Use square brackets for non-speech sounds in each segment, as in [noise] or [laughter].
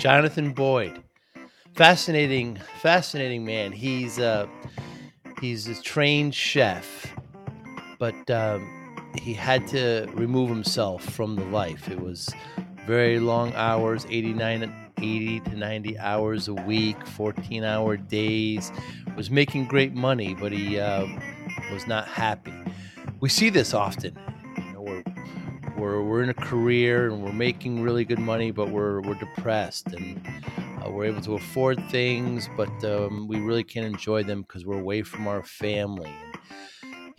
Jonathan Boyd. Fascinating, fascinating man. He's uh, he's a trained chef, but um, he had to remove himself from the life. It was very long hours 89 80 to 90 hours a week 14 hour days was making great money but he uh, was not happy we see this often we're, we're in a career and we're making really good money but we're, we're depressed and uh, we're able to afford things but um, we really can't enjoy them because we're away from our family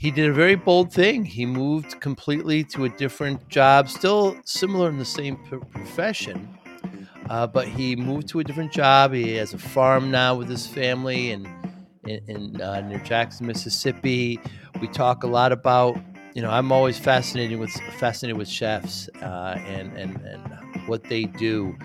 he did a very bold thing. He moved completely to a different job, still similar in the same profession, uh, but he moved to a different job. He has a farm now with his family in, in, in uh, near Jackson, Mississippi. We talk a lot about, you know, I'm always fascinated with fascinated with chefs uh, and, and and what they do.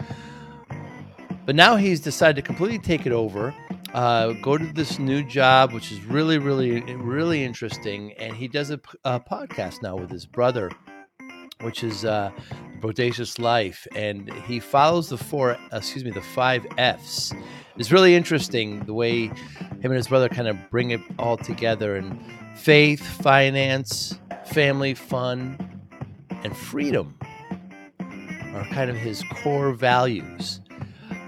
But now he's decided to completely take it over uh, go to this new job, which is really, really, really interesting. And he does a, a podcast now with his brother, which is uh, Brodacious Life, and he follows the four, excuse me, the five Fs. It's really interesting the way him and his brother kind of bring it all together and faith, finance, family, fun, and freedom are kind of his core values.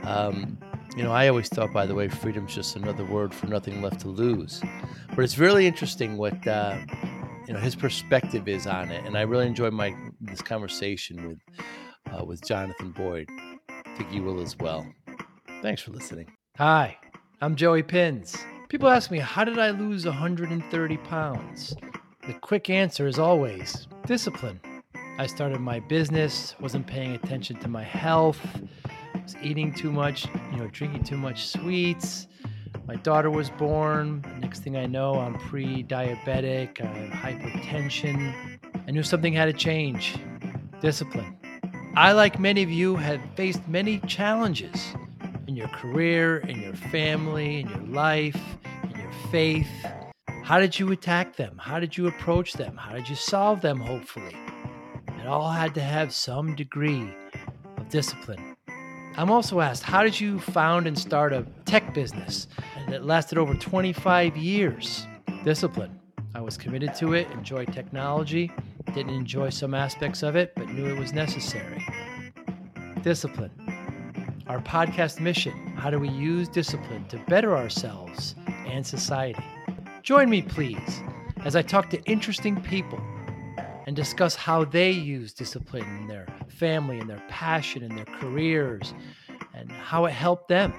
Um, you know, I always thought, by the way, freedom's just another word for nothing left to lose. But it's really interesting what uh, you know his perspective is on it, and I really enjoyed my this conversation with uh, with Jonathan Boyd. I think you will as well. Thanks for listening. Hi, I'm Joey Pinz. People ask me, how did I lose 130 pounds? The quick answer is always discipline. I started my business, wasn't paying attention to my health was eating too much, you know, drinking too much sweets. My daughter was born. Next thing I know, I'm pre diabetic, I have hypertension. I knew something had to change discipline. I, like many of you, have faced many challenges in your career, in your family, in your life, faith. How did you attack them? How did you approach them? How did you solve them, hopefully? It all had to have some degree of discipline. I'm also asked, how did you found and start a tech business that lasted over 25 years? Discipline. I was committed to it, enjoyed technology, didn't enjoy some aspects of it, but knew it was necessary. Discipline. Our podcast mission how do we use discipline to better ourselves and society? Join me, please, as I talk to interesting people and discuss how they use discipline in their family and their passion and their careers and how it helped them.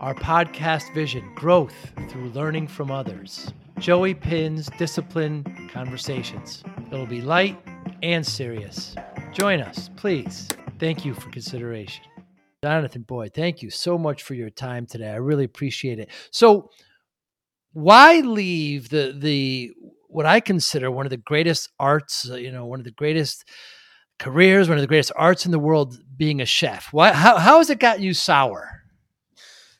Our podcast vision growth through learning from others. Joey Pinz Discipline Conversations. It'll be light and serious. Join us, please. Thank you for consideration. Jonathan Boyd, thank you so much for your time today. I really appreciate it. So, why leave the the what I consider one of the greatest arts, uh, you know, one of the greatest careers, one of the greatest arts in the world, being a chef. Why, how, how has it gotten you sour?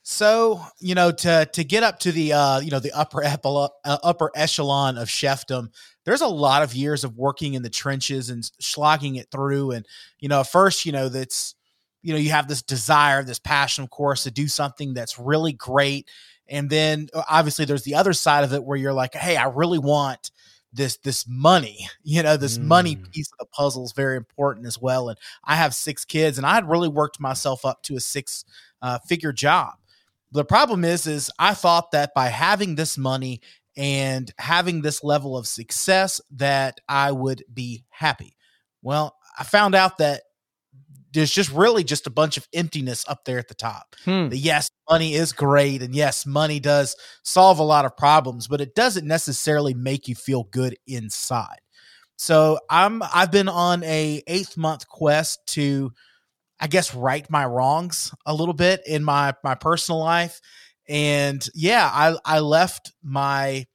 So you know to to get up to the uh, you know the upper epil- uh, upper echelon of chefdom, there's a lot of years of working in the trenches and slogging it through. And you know, first, you know that's you know you have this desire, this passion, of course, to do something that's really great and then uh, obviously there's the other side of it where you're like, hey, I really want this this money [laughs] you know this mm. money piece of the puzzle is very important as well and i have six kids and i had really worked myself up to a six uh, figure job the problem is is i thought that by having this money and having this level of success that i would be happy well i found out that there's just really just a bunch of emptiness up there at the top. Hmm. The yes, money is great, and yes, money does solve a lot of problems, but it doesn't necessarily make you feel good inside. So I'm I've been on a eighth month quest to, I guess, right my wrongs a little bit in my my personal life, and yeah, I I left my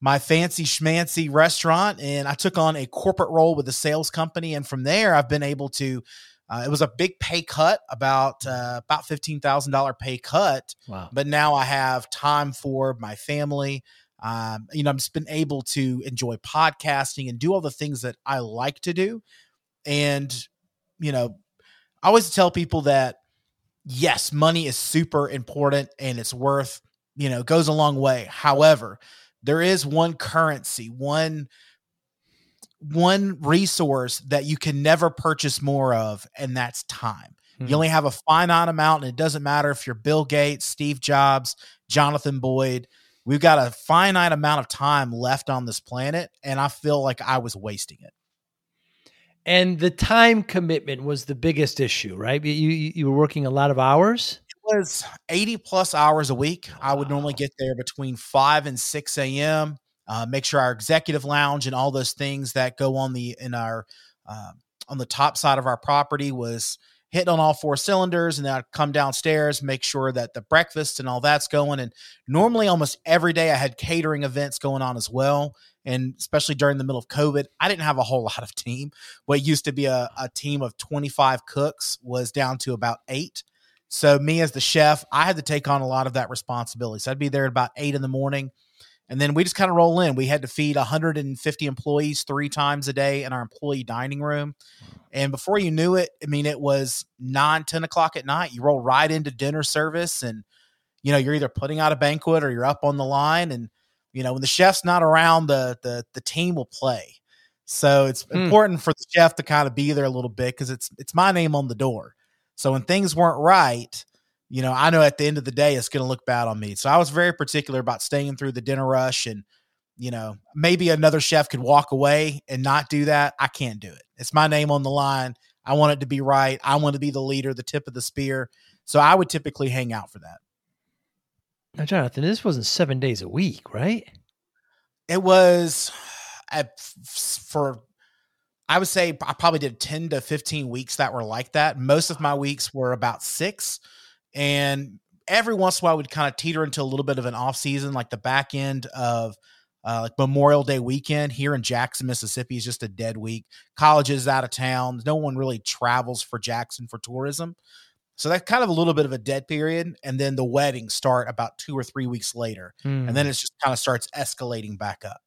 my fancy schmancy restaurant and I took on a corporate role with a sales company, and from there I've been able to uh, it was a big pay cut, about uh, about fifteen thousand dollar pay cut. Wow! But now I have time for my family. Um, you know, just been able to enjoy podcasting and do all the things that I like to do. And you know, I always tell people that yes, money is super important and it's worth, you know, goes a long way. However, there is one currency, one one resource that you can never purchase more of, and that's time. Hmm. You only have a finite amount, and it doesn't matter if you're Bill Gates, Steve Jobs, Jonathan Boyd. We've got a finite amount of time left on this planet, and I feel like I was wasting it. And the time commitment was the biggest issue, right? You you, you were working a lot of hours. It was 80 plus hours a week. I would normally get there between 5 and 6 a.m. Uh, make sure our executive lounge and all those things that go on the in our uh, on the top side of our property was hitting on all four cylinders and then I'd come downstairs make sure that the breakfast and all that's going and normally almost every day I had catering events going on as well and especially during the middle of COVID I didn't have a whole [laughs] lot of team. What used to be a, a team of 25 cooks was down to about eight. So me as the chef I had to take on a lot of that responsibility. So I'd be there at about eight in the morning and then we just kind of roll in. We had to feed 150 employees three times a day in our employee dining room. And before you knew it, I mean, it was nine, 10 o'clock at night. You roll right into dinner service and, you know, you're either putting out a banquet or you're up on the line. And, you know, when the chef's not around, the, the, the team will play. So it's Hmm. important for the chef to kind of be there a little bit because it's, it's my name on the door. So when things weren't right, you know, I know at the end of the day, it's going to look bad on me. So I was very particular about staying through the dinner rush and, you know, maybe another chef could walk away and not do that. I can't do it. It's my name on the line. I want it to be right. I want to be the leader, the tip of the spear. So I would typically hang out for that. Now, Jonathan, this wasn't seven days a week, right? It was at, for, I would say I probably did 10 to 15 weeks that were like that. Most of my weeks were about six. And every once in a while, we'd kind of teeter into a little bit of an off season, like the back end of uh, like Memorial Day weekend here in Jackson, Mississippi is just a dead week. College is out of town. No one really travels for Jackson for tourism. So that's kind of a little bit of a dead period. And then the weddings start about two or three weeks later. Hmm. And then it just kind of starts escalating back up.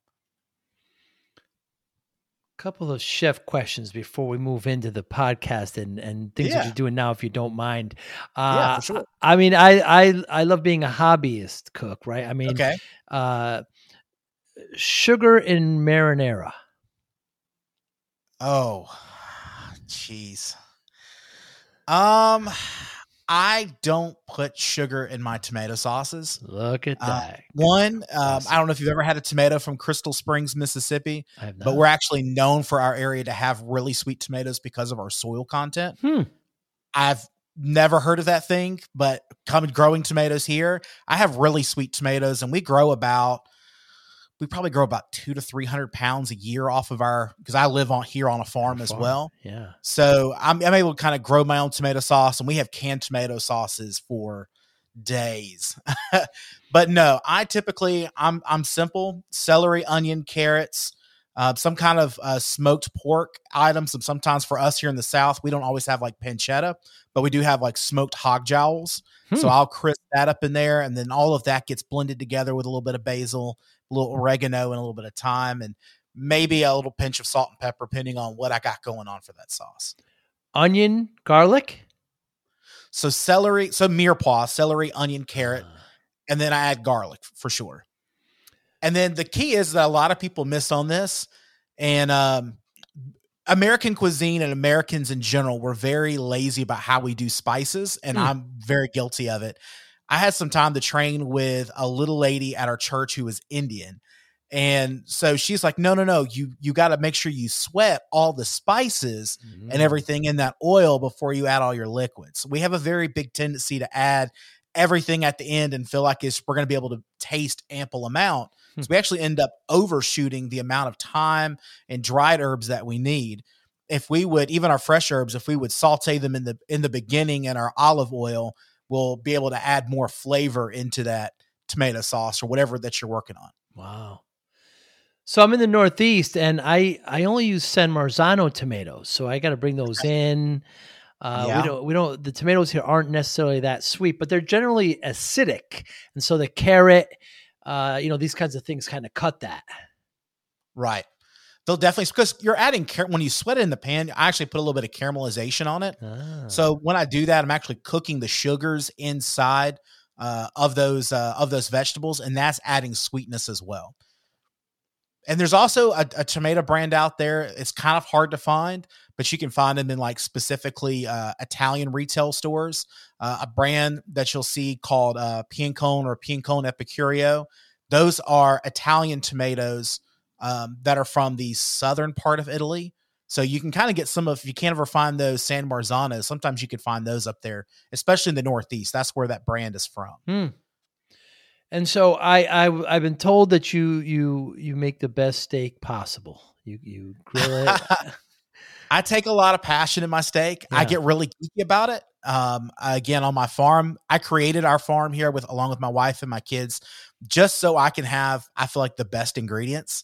Couple of chef questions before we move into the podcast and and things that you're doing now, if you don't mind. Yeah, Uh, for sure. I mean, I I I love being a hobbyist cook, right? I mean, Okay. uh, sugar in marinara. Oh, jeez. Um, I don't put sugar in my tomato sauces. Look at Uh, that. One, um, I don't know if you've ever had a tomato from Crystal Springs, Mississippi, I have but we're actually known for our area to have really sweet tomatoes because of our soil content. Hmm. I've never heard of that thing, but coming growing tomatoes here, I have really sweet tomatoes, and we grow about we probably grow about two to three hundred pounds a year off of our because I live on here on a farm as well. Yeah. So I'm, I'm able to kind of grow my own tomato sauce, and we have canned tomato sauces for days. [laughs] but no, I typically I'm I'm simple: celery, onion, carrots, uh, some kind of uh, smoked pork items. And sometimes for us here in the South, we don't always have like pancetta, but we do have like smoked hog jowls. So Hmm. I'll crisp that up in there, and then all of that gets blended together with a little bit of basil, a little oregano, and a little bit of thyme, and maybe a little pinch of salt and pepper, depending on what I got going on for that sauce. Onion, garlic. So celery, so mirepoix, celery, onion, carrot, Uh, and then I add garlic for sure. And then the key is that a lot of people miss on this, and um, American cuisine and Americans in general, we're very lazy about how we do spices, and Hmm. I'm very guilty of it. I had some time to train with a little lady at our church who was Indian. And so she's like, no, no, no, you you got to make sure you sweat all the spices mm. and everything in that oil before you add all your liquids. We have a very big tendency to add everything at the end and feel like it's we're going to be able to taste ample amount. Hmm. So we actually end up overshooting the amount of time and dried herbs that we need. If we would even our fresh herbs, if we would saute them in the in the beginning in our olive oil, we'll be able to add more flavor into that tomato sauce or whatever that you're working on. Wow. So I'm in the Northeast, and I I only use San Marzano tomatoes, so I got to bring those in. Uh, Yeah. We don't we don't the tomatoes here aren't necessarily that sweet, but they're generally acidic, and so the carrot, uh, you know, these kinds of things kind of cut that. Right. They'll definitely because you're adding when you sweat it in the pan. I actually put a little bit of caramelization on it. Ah. So when I do that, I'm actually cooking the sugars inside uh, of those uh, of those vegetables, and that's adding sweetness as well. And there's also a, a, tomato brand out there. It's kind of hard to find, but you can find them in like specifically uh, Italian retail stores. Uh, a brand that you'll see called uh, Piancone or Piancone Epicurio. Those are Italian tomatoes um, that are from the southern part of Italy. So you can kind of get some of if you can't ever find those San Marzano, sometimes you can find those up there, especially in the Northeast. That's where that brand is from. Hmm. And so I, I I've been told that you you you make the best steak possible. You you grill it. [laughs] I take a lot of passion in my steak. Yeah. I get really geeky about it. Um, again, on my farm, I created our farm here with along with my wife and my kids, just so I can have I feel like the best ingredients.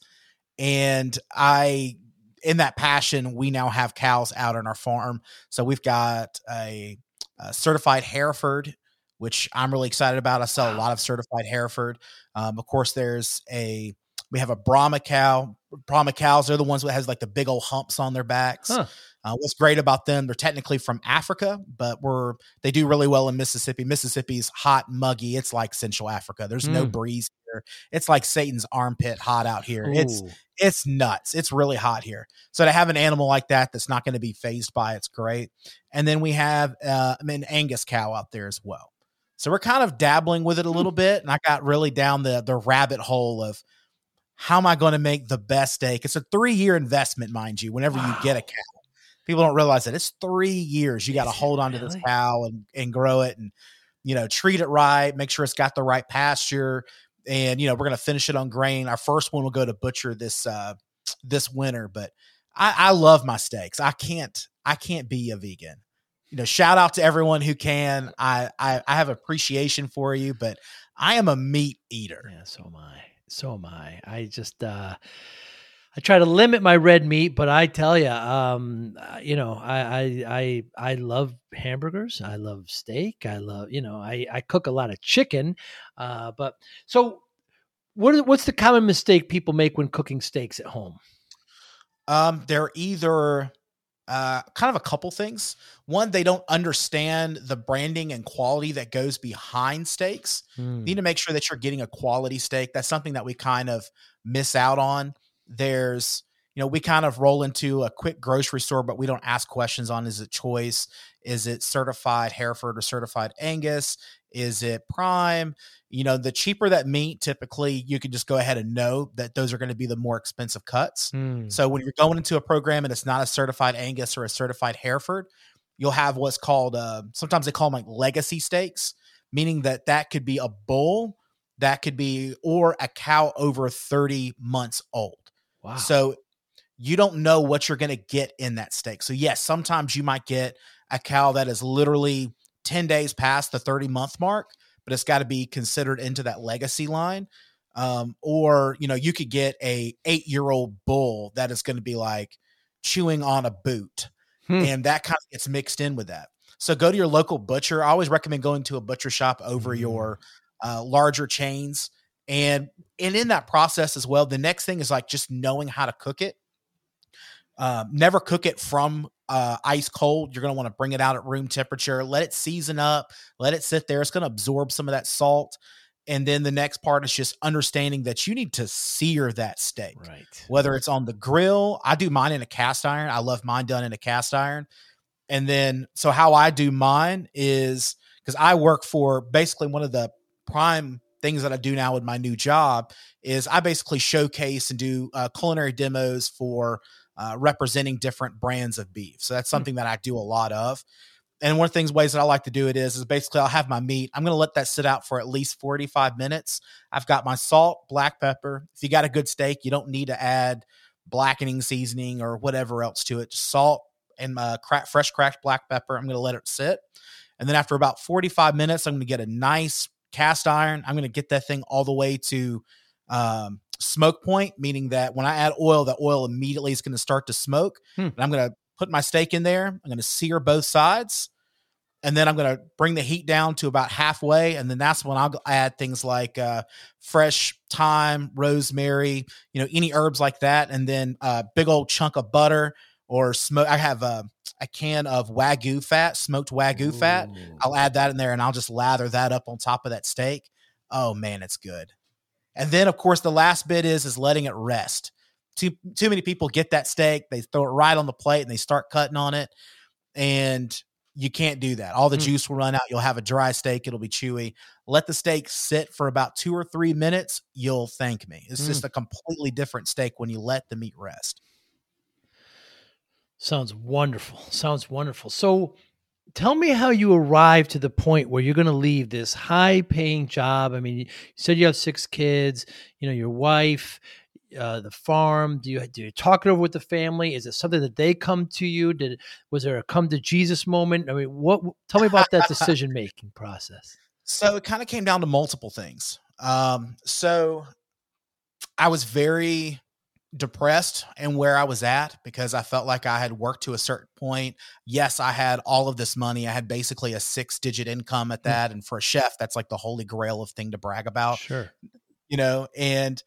And I in that passion, we now have cows out on our farm. So we've got a, a certified Hereford, which I'm really excited about. I sell a lot of certified Hereford. Um, of course, there's a we have a Brahma cow. Brahma cows, they're the ones that has like the big old humps on their backs. Huh. Uh, what's great about them? They're technically from Africa, but we're they do really well in Mississippi. Mississippi's hot, muggy. It's like Central Africa. There's mm. no breeze here. It's like Satan's armpit hot out here. Ooh. It's it's nuts. It's really hot here. So to have an animal like that that's not going to be phased by it's great. And then we have uh, an Angus cow out there as well. So we're kind of dabbling with it a hmm. little bit, and I got really down the the rabbit hole of how am I going to make the best steak? It's a three year investment, mind you. Whenever wow. you get a cow, people don't realize that it's three years. You got to hold on to this cow and, and grow it and, you know, treat it right, make sure it's got the right pasture. And, you know, we're going to finish it on grain. Our first one will go to butcher this, uh, this winter, but I, I love my steaks. I can't, I can't be a vegan. You know, shout out to everyone who can. I, I, I have appreciation for you, but I am a meat eater. Yeah, so am I. So am I. I just, uh, I try to limit my red meat, but I tell you, um, uh, you know, I, I, I, I love hamburgers. I love steak. I love, you know, I, I cook a lot of chicken. Uh, but so what, what's the common mistake people make when cooking steaks at home? Um, they're either, uh, kind of a couple things. One, they don't understand the branding and quality that goes behind steaks. Mm. You need to make sure that you're getting a quality steak. That's something that we kind of miss out on there's you know we kind of roll into a quick grocery store but we don't ask questions on is it choice? Is it certified hereford or certified angus? Is it prime? You know the cheaper that meat typically you can just go ahead and know that those are going to be the more expensive cuts. Mm. so when you're going into a program and it's not a certified angus or a certified hereford you'll have what's called uh, sometimes they call them like legacy steaks meaning that that could be a bull that could be or a cow over 30 months old Wow. So you don't know what you're going to get in that steak. So yes, sometimes you might get a cow that is literally 10 days past the 30 month mark, but it's got to be considered into that legacy line. Um, or you know, you could get a eight year old bull that is going to be like chewing on a boot, hmm. and that kind of gets mixed in with that. So go to your local butcher. I always recommend going to a butcher shop over mm. your uh, larger chains and and in that process as well, the next thing is like just knowing how to cook it. Um, never cook it from uh, ice cold. You're going to want to bring it out at room temperature. Let it season up. Let it sit there. It's going to absorb some of that salt. And then the next part is just understanding that you need to sear that steak. Right. Whether it's on the grill, I do mine in a cast iron. I love mine done in a cast iron. And then, so how I do mine is because I work for basically one of the prime things that I do now with my new job is I basically showcase and do uh, culinary demos for uh, representing different brands of beef. So that's hmm. something that I do a lot of. And one of the things, ways that I like to do it is, is basically I'll have my meat. I'm going to let that sit out for at least 45 minutes. I've got my salt, black pepper. If you got a good steak, you don't need to add blackening seasoning or whatever else to it. Just salt and uh, crack, fresh cracked black pepper. I'm going to let it sit. And then after about 45 minutes, I'm going to get a nice cast iron. I'm going to get that thing all the way to um, smoke point, meaning that when I add oil, the oil immediately is going to start to smoke. Hmm. And I'm going to put my steak in there. I'm going to sear both sides. and then I'm going to bring the heat down to about halfway, and then that's when I'll add things like uh, fresh thyme, rosemary, you know, any herbs like that, and then a big old chunk of butter or smoke. I have a, a can of wagyu fat, smoked wagyu fat. I'll add that in there, and I'll just lather that up on top of that steak. Oh man, it's good. And then, of course, the last bit is is letting it rest. Too too many people get that steak, they throw it right on the plate, and they start cutting on it, and you can't do that. All the mm. juice will run out. You'll have a dry steak. It'll be chewy. Let the steak sit for about two or three minutes. You'll thank me. It's mm. just a completely different steak when you let the meat rest. Sounds wonderful. [laughs] Sounds wonderful. So, tell me how you arrived to the point where you're going to leave this high paying job. I mean, you said you have six kids, you know, your wife, uh, the farm? Do you do you talk it over with the family? Is it something that they come to you? Did was there a come to Jesus moment? I mean, what? Tell me about that decision making [laughs] process. So it kind of came down to multiple things. Um, so I was very depressed and where I was at because I felt like I had worked to a certain point. Yes, I had all of this money. I had basically a six digit income at mm. that. And for a chef, that's like the holy grail of thing to brag about. Sure. You know, and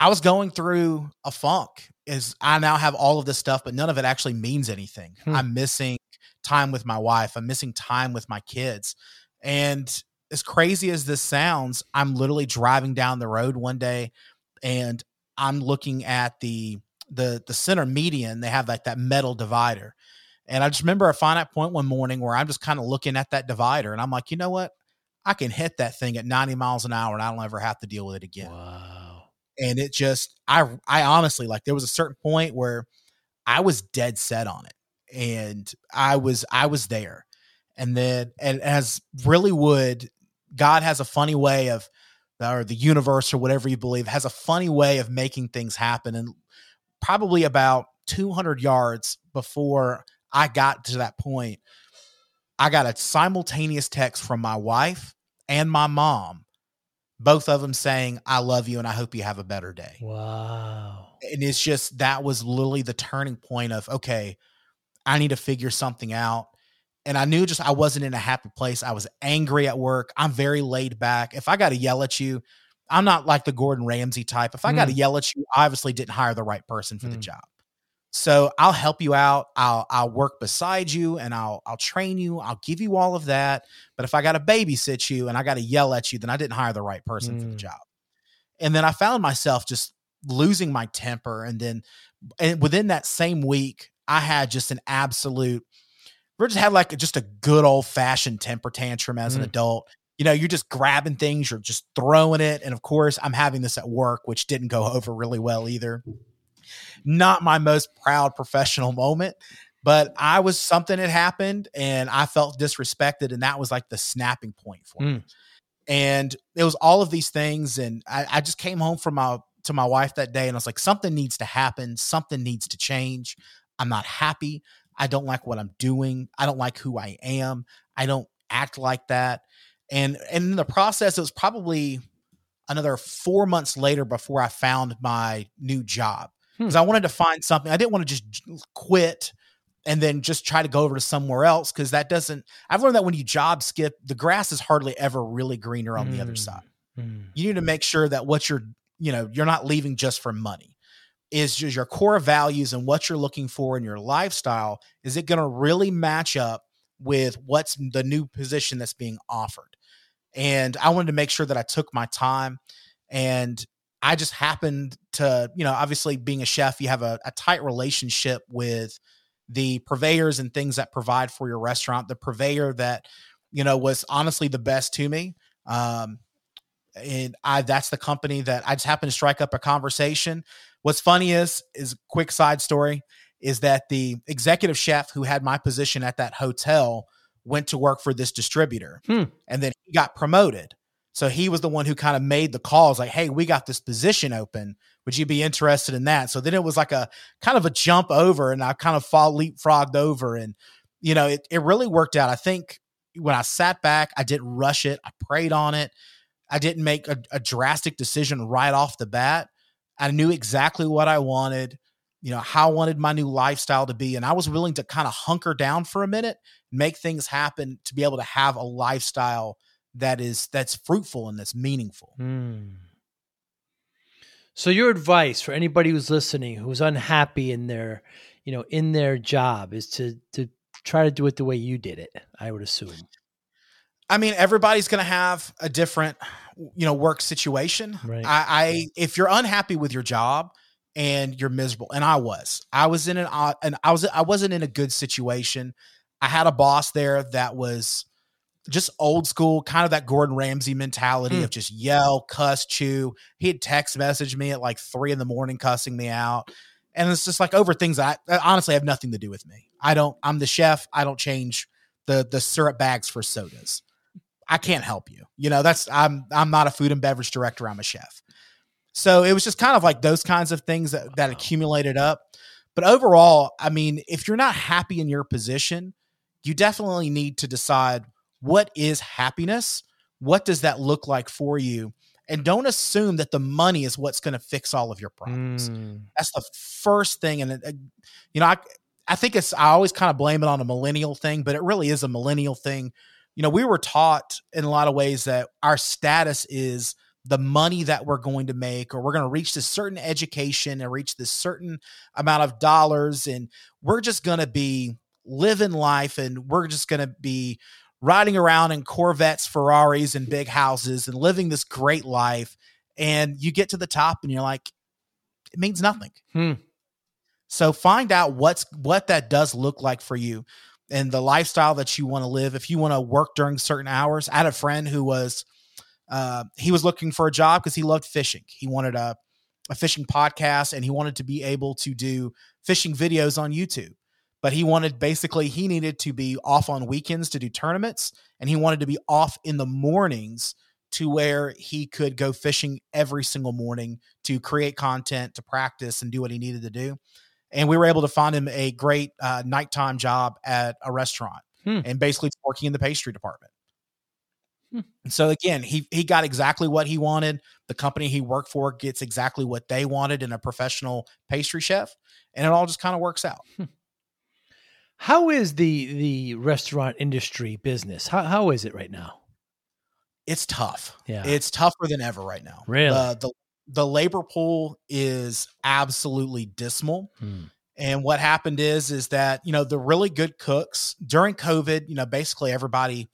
I was going through a funk. Is I now have all of this stuff, but none of it actually means anything. Hmm. I'm missing time with my wife. I'm missing time with my kids. And as crazy as this sounds, I'm literally driving down the road one day and I'm looking at the the the center median. They have like that metal divider. And I just remember a finite point one morning where I'm just kind of looking at that divider and I'm like, you know what? I can hit that thing at 90 miles an hour and I don't ever have to deal with it again. Wow and it just i i honestly like there was a certain point where i was dead set on it and i was i was there and then and as really would god has a funny way of or the universe or whatever you believe has a funny way of making things happen and probably about 200 yards before i got to that point i got a simultaneous text from my wife and my mom both of them saying i love you and i hope you have a better day. Wow. And it's just that was literally the turning point of okay i need to figure something out and i knew just i wasn't in a happy place i was angry at work i'm very laid back if i got to yell at you i'm not like the gordon ramsay type if i mm. got to yell at you I obviously didn't hire the right person for mm. the job so I'll help you out. I'll I'll work beside you and I'll I'll train you. I'll give you all of that. But if I got to babysit you and I got to yell at you, then I didn't hire the right person mm. for the mm. job. And then I found myself just losing my temper. And then and within that same week, I had just an absolute we just had like just a good old fashioned temper tantrum as mm. an adult. You know, you're just grabbing things, you're just throwing it. And of course, I'm having this at work, which didn't go [laughs] over really well either not my most proud professional moment, but I was something had happened and I felt disrespected. And that was like the snapping point for mm. me. And it was all of these things. And I, I just came home from my to my wife that day and I was like, something needs to happen, something needs to change. I'm not happy. I don't like what I'm doing. I don't like who I am. I don't act like that. And and in the process, it was probably another four months later before I found my new job because hmm. I wanted to find something. I didn't want to just quit and then just try to go over to somewhere else because that doesn't. I've learned that when you job skip, the grass is hardly ever really greener on mm. the other hmm. side. Mm. You need to make sure that what you're, you know, you're not leaving just for money. Is just your core values and what you're looking for in your lifestyle. Is it going to really match up with what's the new position that's being offered? And I wanted to make sure that I took my time and I just happened to, you know, obviously being a chef, you have a, a, tight relationship with the purveyors and things that provide for your restaurant. The purveyor that, you know, was honestly the best to me. Um, and I that's the company that I just happened to strike up a conversation. What's funny is is quick side story is that the executive chef who had my position at that hotel went to work for this distributor hmm. and then he got promoted so he was the one who kind of made the calls like, hey, we got this position open. Would you be interested in that? So then it was like a kind of a jump over and I kind of fall leapfrogged over. And, you know, it, it really worked out. I think when I sat back, I didn't rush it. I prayed on it. I didn't make a, a drastic decision right off the bat. I knew exactly what I wanted. you know, how I wanted my new lifestyle to be. And I was willing to kind of hunker down for a minute, make things happen to be able to have a lifestyle that is that's fruitful and that's meaningful. Mm. So your advice for anybody who's listening who's unhappy in their, you know, in their job is to to try to do it the way you did it, I would assume. I mean, everybody's going to have a different, you know, work situation. Right. I, I, if you're unhappy with your job and you're miserable, and I was, I was in an, uh, and I was, I wasn't in a good situation. I had a boss there that was just old school, kind of that Gordon Ramsay mentality Hmm. of just yell, cuss, chew. He'd text message me at like three in the morning, cussing me out. And it's just like over things that, that honestly have nothing to do with me. I don't, I'm the chef. I don't change the the syrup bags for sodas. I can't help you. You know, that's I'm I'm not a food and beverage director, I'm a chef. So it was just kind of like those kinds of things that, that accumulated up. But overall, I mean, if you're not happy in your position, you definitely need to decide what is happiness? What does that look like for you? And don't assume that the money is what's going to fix all of your problems. Mm. That's the first thing. And, uh, you know, I, I think it's, I always kind of blame it on a millennial thing, but it really is a millennial thing. You know, we were taught in a lot of ways that our status is the money that we're going to make, or we're going to reach this certain education and reach this certain amount of dollars. And we're just going to be living life and we're just going to be riding around in Corvettes, Ferraris, and big houses and living this great life. And you get to the top and you're like, it means nothing. Hmm. So find out what's what that does look like for you and the lifestyle that you want to live. If you want to work during certain hours, I had a friend who was uh, he was looking for a job because he loved fishing. He wanted a a fishing podcast and he wanted to be able to do fishing videos on YouTube. But he wanted basically he needed to be off on weekends to do tournaments and he wanted to be off in the mornings to where he could go fishing every single morning to create content, to practice and do what he needed to do. And we were able to find him a great uh, nighttime job at a restaurant Hmm. and basically working in the pastry department. Hmm. And so again, he he got exactly what he wanted. The company he worked for gets exactly what they wanted in a professional pastry chef, and it all just kind of works out. How is the the restaurant industry business? How how is it right now? It's tough. Yeah. It's tougher than ever right now. Really? The, the the labor pool is absolutely dismal. Hmm. And what happened is is that, you know, the really good cooks during COVID, you know, basically everybody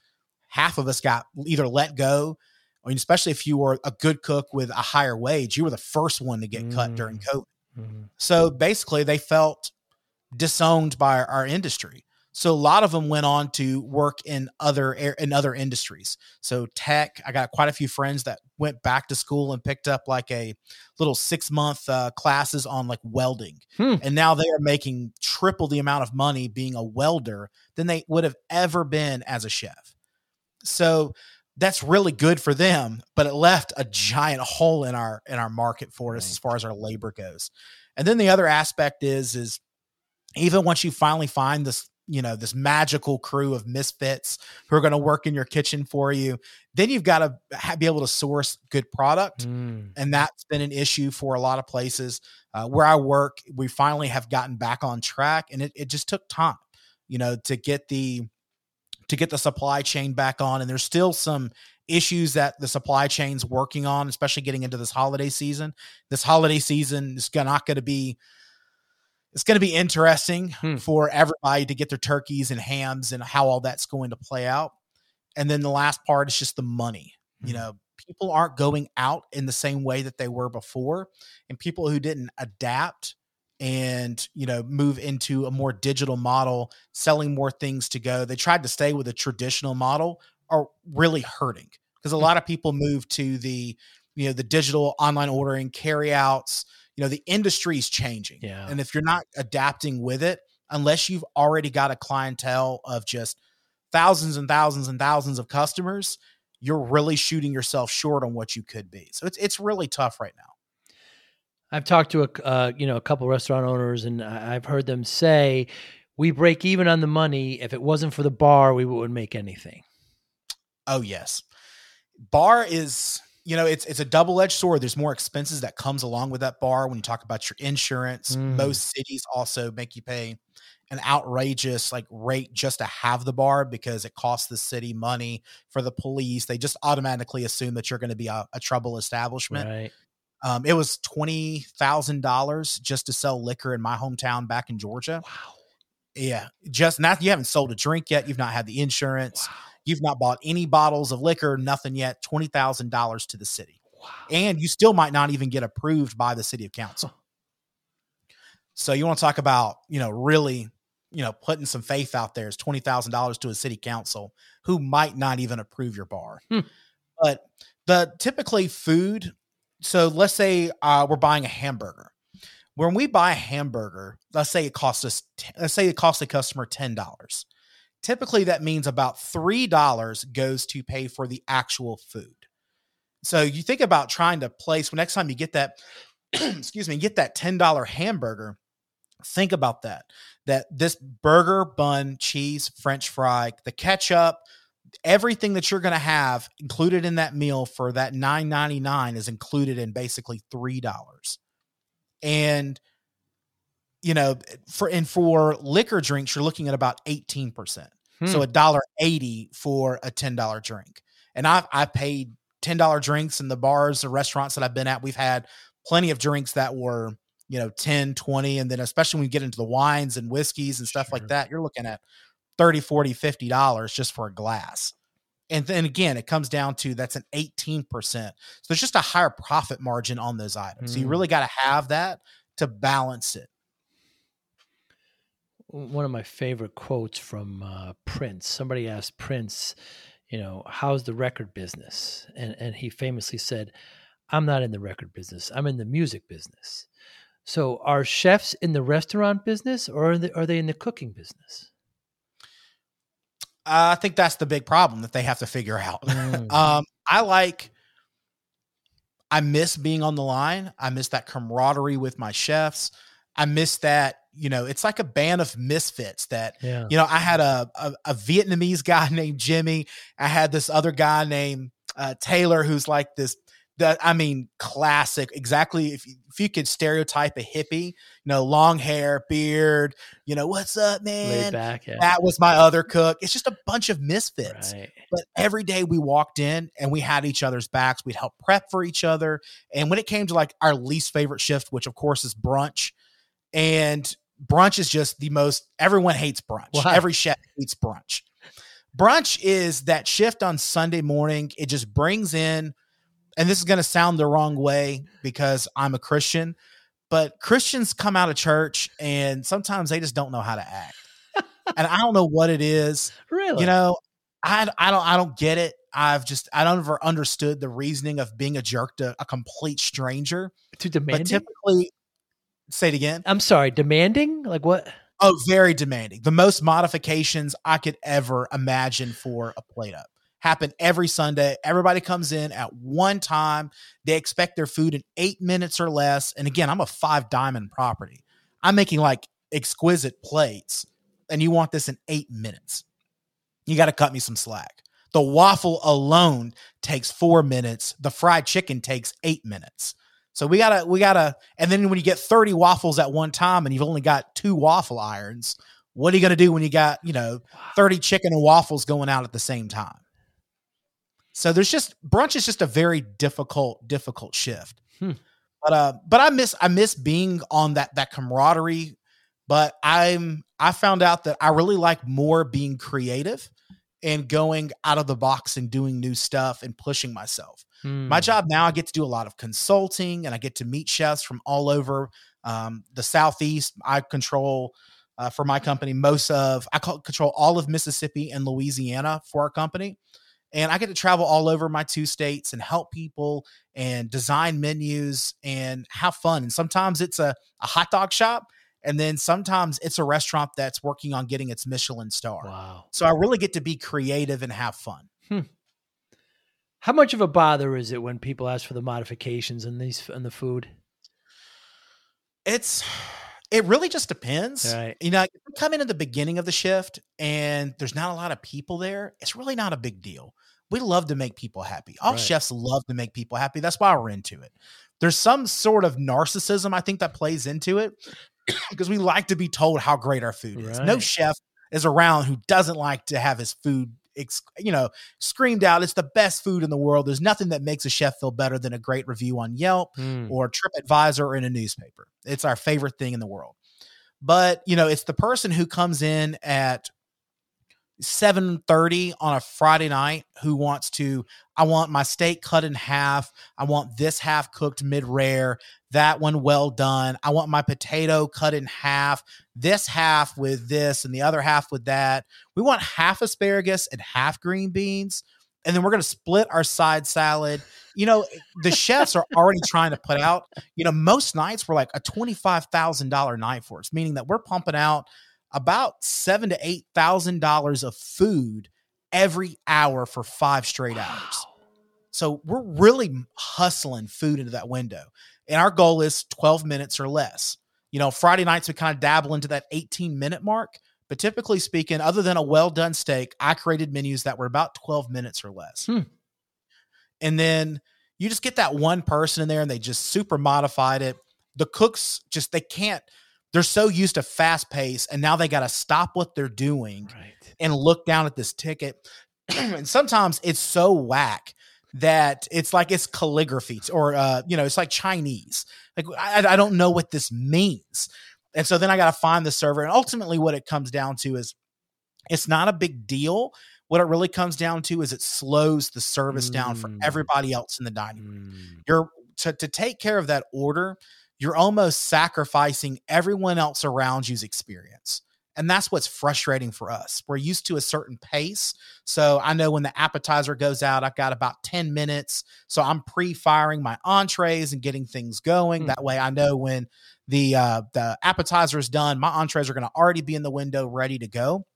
half of us got either let go, I mean, especially if you were a good cook with a higher wage, you were the first one to get cut during Mm. COVID. Mhm. So basically, they felt disowned by our, our industry. So a lot of them went on to work in other in other industries. So tech, I got quite a few friends that went back to school and picked up like a little six month uh, classes on like welding, Hmm. and now they are making triple the amount of money being a welder than they would have ever been as a chef. So that's really good for them, but it left a giant hole in our in our market for us Right. as far as our labor goes. And then the other aspect is is even once you finally find this you know this magical crew of misfits who are going to work in your kitchen for you then you've got to ha- be able to source good product Mm. and that's been an issue for a lot of places uh, where i work we finally have gotten back on track and it, it just took time you know to get the to get the supply chain back on and there's still some issues that the supply chain's working on especially getting into this holiday season this holiday season is not going to be it's going to be interesting Hmm. for everybody to get their turkeys and hams and how all that's going to play out and then the last part is just the money you Mhm. know people aren't going out in the same way that they were before and people who didn't adapt and you know move into a more digital model selling more things to go they tried to stay with a traditional model are really hurting because a lot of people move to the you know the digital online ordering carry outs you know the industry's changing Yeah. and if you're not adapting with it unless you've already got a clientele of just thousands and thousands and thousands of customers you're really shooting yourself short on what you could be so it's it's really tough right now I've talked to a uh, you know a couple restaurant owners, and I've heard them say, "We break even on the money. If it wasn't for the bar, we wouldn't make anything." Oh yes. Bar is you know, it's it's a double edged sword. There's more expenses that comes along with that bar when you talk about your insurance. Mm. Most cities also make you pay an outrageous like rate just to have the bar because it costs the city money for the police. They just automatically assume that you're going to be a, a trouble establishment. Right. Um, it was twenty thousand dollars just to sell liquor in my hometown back in Georgia. Wow. Yeah, just not you haven't sold a drink yet. You've not had the insurance. Wow. You've not bought any bottles of liquor, nothing yet. Twenty thousand dollars to the city, Wow. and you still might not even get approved by the city of council. So you want to talk about you know really you know putting some faith out there is twenty thousand dollars to a city council who might not even approve your bar. Hmm. But the typically food. So let's say uh, we're buying a hamburger. When we buy a hamburger, let's say it costs us. Let's say it costs the customer ten dollars. Typically, that means about three dollars goes to pay for the actual food. So you think about trying to place. When next time you get that, [clears throat] excuse me, get that ten dollar hamburger. Think about that. That this burger, bun, cheese, French fry, the ketchup, everything that you're going to have included in that meal for that nine ninety nine is included in basically three dollars. And you know, for and for liquor drinks, you're looking at about eighteen percent. So Hmm. a dollar eighty for a ten dollar drink. And I've I paid ten dollar drinks in the bars, the restaurants that I've been at. We've had plenty of drinks that were, you know, 10, 20. And then especially when you get into the wines and whiskeys and stuff Sure. like that, you're looking at 30, 40, 50 dollars just for a glass. And then again, it comes down to that's an 18%. So there's just a higher profit margin on those items. So you Mm. really got to have that to balance it. One of my favorite quotes from uh, Prince. Somebody asked Prince, you know, how's the record business? And and he famously said, "I'm not in the record business. I'm in the music business." So, are chefs in the restaurant business, or are they, are they in the cooking business? I think that's the big problem that they have to figure out. [laughs] Mm. um, I like, I miss being on the line. I miss that camaraderie with my chefs. I miss that, you know, it's like a band of misfits that, yeah. you know, I had a, a, a Vietnamese [laughs] guy named Jimmy. I had this other guy named uh, Taylor, who's like this, that I mean, classic. Exactly. If you, if you could stereotype a hippie, you know, long hair, beard, you know, what's up, man? back. Yeah. That was my other cook. It's just a bunch of misfits. Right. But every day we walked in and we had each other's backs. We'd help prep for each other. And when it came to like our least favorite shift, which of course is brunch, and brunch is just the most, everyone hates brunch. Every chef hates brunch. Brunch is that shift on Sunday morning. It just brings in, and this is going to sound the wrong way because I'm a Christian, but Christians come out of church and sometimes they just don't know how to act. [laughs] and I don't know what it is Really? you know I, I don't i don't get it i've just i don't ever understood the reasoning of being a jerk to a complete stranger too but typically say it again. I'm sorry, demanding? Like what? oh very demanding. The most modifications i could ever imagine for a plate up. Happen every sunday. Everybody comes in at one time. They expect their food in eight minutes or less. And again i'm a five diamond property. I'm making like exquisite plates and you want this in eight minutes. You got to cut me some slack. The waffle alone takes four minutes. The fried chicken takes eight minutes so we gotta we gotta and then when you get 30 waffles at one time and you've only got two waffle irons what are you gonna do when you got you know 30 chicken and waffles going out at the same time? So there's just brunch is just a very difficult difficult shift. Hmm. but uh but i miss i miss being on that that camaraderie but i'm i found out that i really like more being creative and going out of the box and doing new stuff and pushing myself my Hmm. job now, I get to do a lot of consulting and I get to meet chefs from all over um, the Southeast. I control uh, for my company most of, I co- control all of Mississippi and Louisiana for our company. And I get to travel all over my two states and help people and design menus and have fun. And sometimes it's a, a hot dog shop. And then sometimes it's a restaurant that's working on getting its Michelin star. Wow. So I really get to be creative and have fun. Hmm. How much of a bother is it when people ask for the modifications in these in the food? It's it really just depends. Right. You know, come in at the beginning of the shift and there's not a lot of people there, it's really not a big deal. we love to make people happy. All Right. chefs love to make people happy. That's why we're into it. There's some sort of narcissism I think that plays into it because we like to be told how great our food is. No chef is around who doesn't like to have his food ex- you know screamed out it's the best food in the world. There's nothing that makes a chef feel better than a great review on Yelp Mm. or TripAdvisor or in a newspaper. It's our favorite thing in the world. But, you know, it's the person who comes in at 7:30 on a Friday night who wants to I want my steak cut in half. I want this half cooked mid rare, that one well done. I want my potato cut in half, this half with this and the other half with that. We want half asparagus and half green beans. And then we're going to split our side salad. You know, the chefs are already trying to put out, you know, most nights were like a $25,000 night for us, meaning that we're pumping out about seven to eight thousand dollars of food every hour for five straight hours. So we're really hustling food into that window. And our goal is 12 minutes or less. You know, Friday nights we kind of dabble into that 18 minute mark. But typically speaking, other than a well done steak, I created menus that were about 12 minutes or less. Hmm. And then you just get that one person in there and they just super modified it. The cooks just, they can't, they're so used to fast pace and now they got to stop what they're doing Right. and look down at this ticket. [clears throat] and sometimes it's so whack that it's like it's calligraphy or uh, you know, it's like Chinese. Like I, I don't know what this means. And so then I got to find the server. And ultimately, what it comes down to is it's not a big deal. What it really comes down to is it slows the service down for Mm. everybody else in the dining room Mm. you're to, to take care of that order you're almost sacrificing everyone else around you's experience and that's what's frustrating for us. We're used to a certain pace. So i know when the appetizer goes out i've got about 10 minutes. So i'm pre-firing my entrees and getting things going. Hmm. that way i know when the uh the appetizer is done my entrees are going to already be in the window ready to go.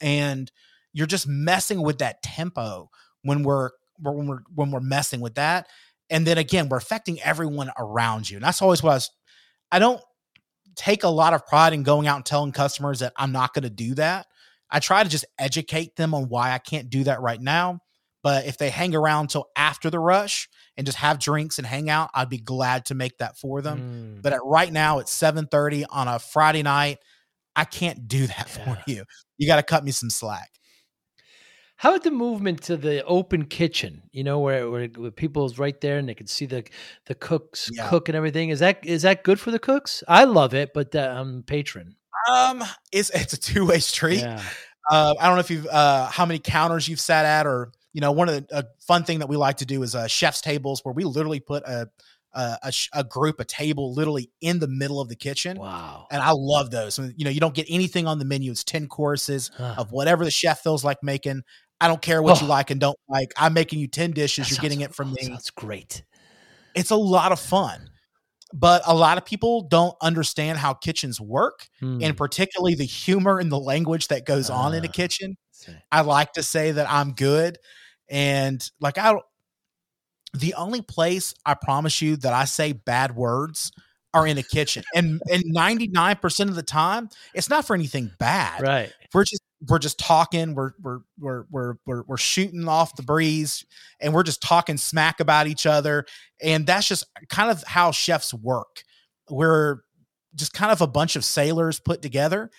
And you're just messing with that tempo when we're when we're when we're messing with that. And then again we're affecting everyone around you. And that's always what i was i don't take a lot of pride in going out and telling customers that i'm not going to do that i try to just educate them on why i can't do that right now but if they hang around till after the rush and just have drinks and hang out i'd be glad to make that for them Mm. but at right now it's 7:30 on a Friday night. I can't do that [laughs] Yeah. for you. You got to cut me some slack. How about the movement to the open kitchen? You know, where, where, where people's right there and they can see the the cooks Yeah. cook and everything. Is that is that good for the cooks? I love it, but uh, I'm a patron. Um, it's it's a two way street. Yeah. Uh, I don't know if you've uh how many counters you've sat at, or you know, one of the a fun thing that we like to do is uh chef's tables where we literally put a a, a, a group a table literally in the middle of the kitchen. Wow. And I love those. You know, you don't get anything on the menu. It's 10 courses Huh. of whatever the chef feels like making. I don't care what you Oh. like and don't like. I'm making you 10 dishes. That You're getting it from oh, me. Sounds great. it's a lot of fun but a lot of people don't understand how kitchens work Hmm. and particularly the humor and the language that goes on in a Ah. kitchen i like to say that i'm good and like i don't the only place i promise you that i say bad words are in a kitchen and and 99% of the time it's not for anything bad Right. We're just we're just talking we're we're we're we're we're, shooting off the breeze and we're just talking smack about each other and that's just kind of how chefs work. We're just kind of a bunch of sailors put together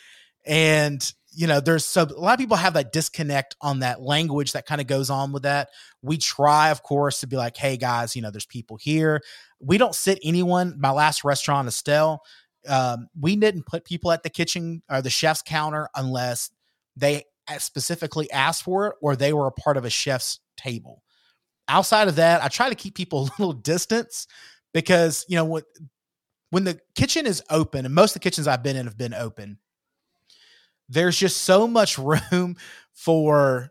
and you know there's so a lot of people have that disconnect on that language that kind of goes on with that. We try of course to be like hey guys you know there's people here. We don't sit anyone my last restaurant estelle um, we didn't put people at the kitchen or the chef's counter unless they specifically asked for it or they were a part of a chef's table. Outside of that, I try to keep people [laughs] a little distance because, you know, what when the kitchen is open, and most of the kitchens I've been in have been open, there's just so much [laughs] room for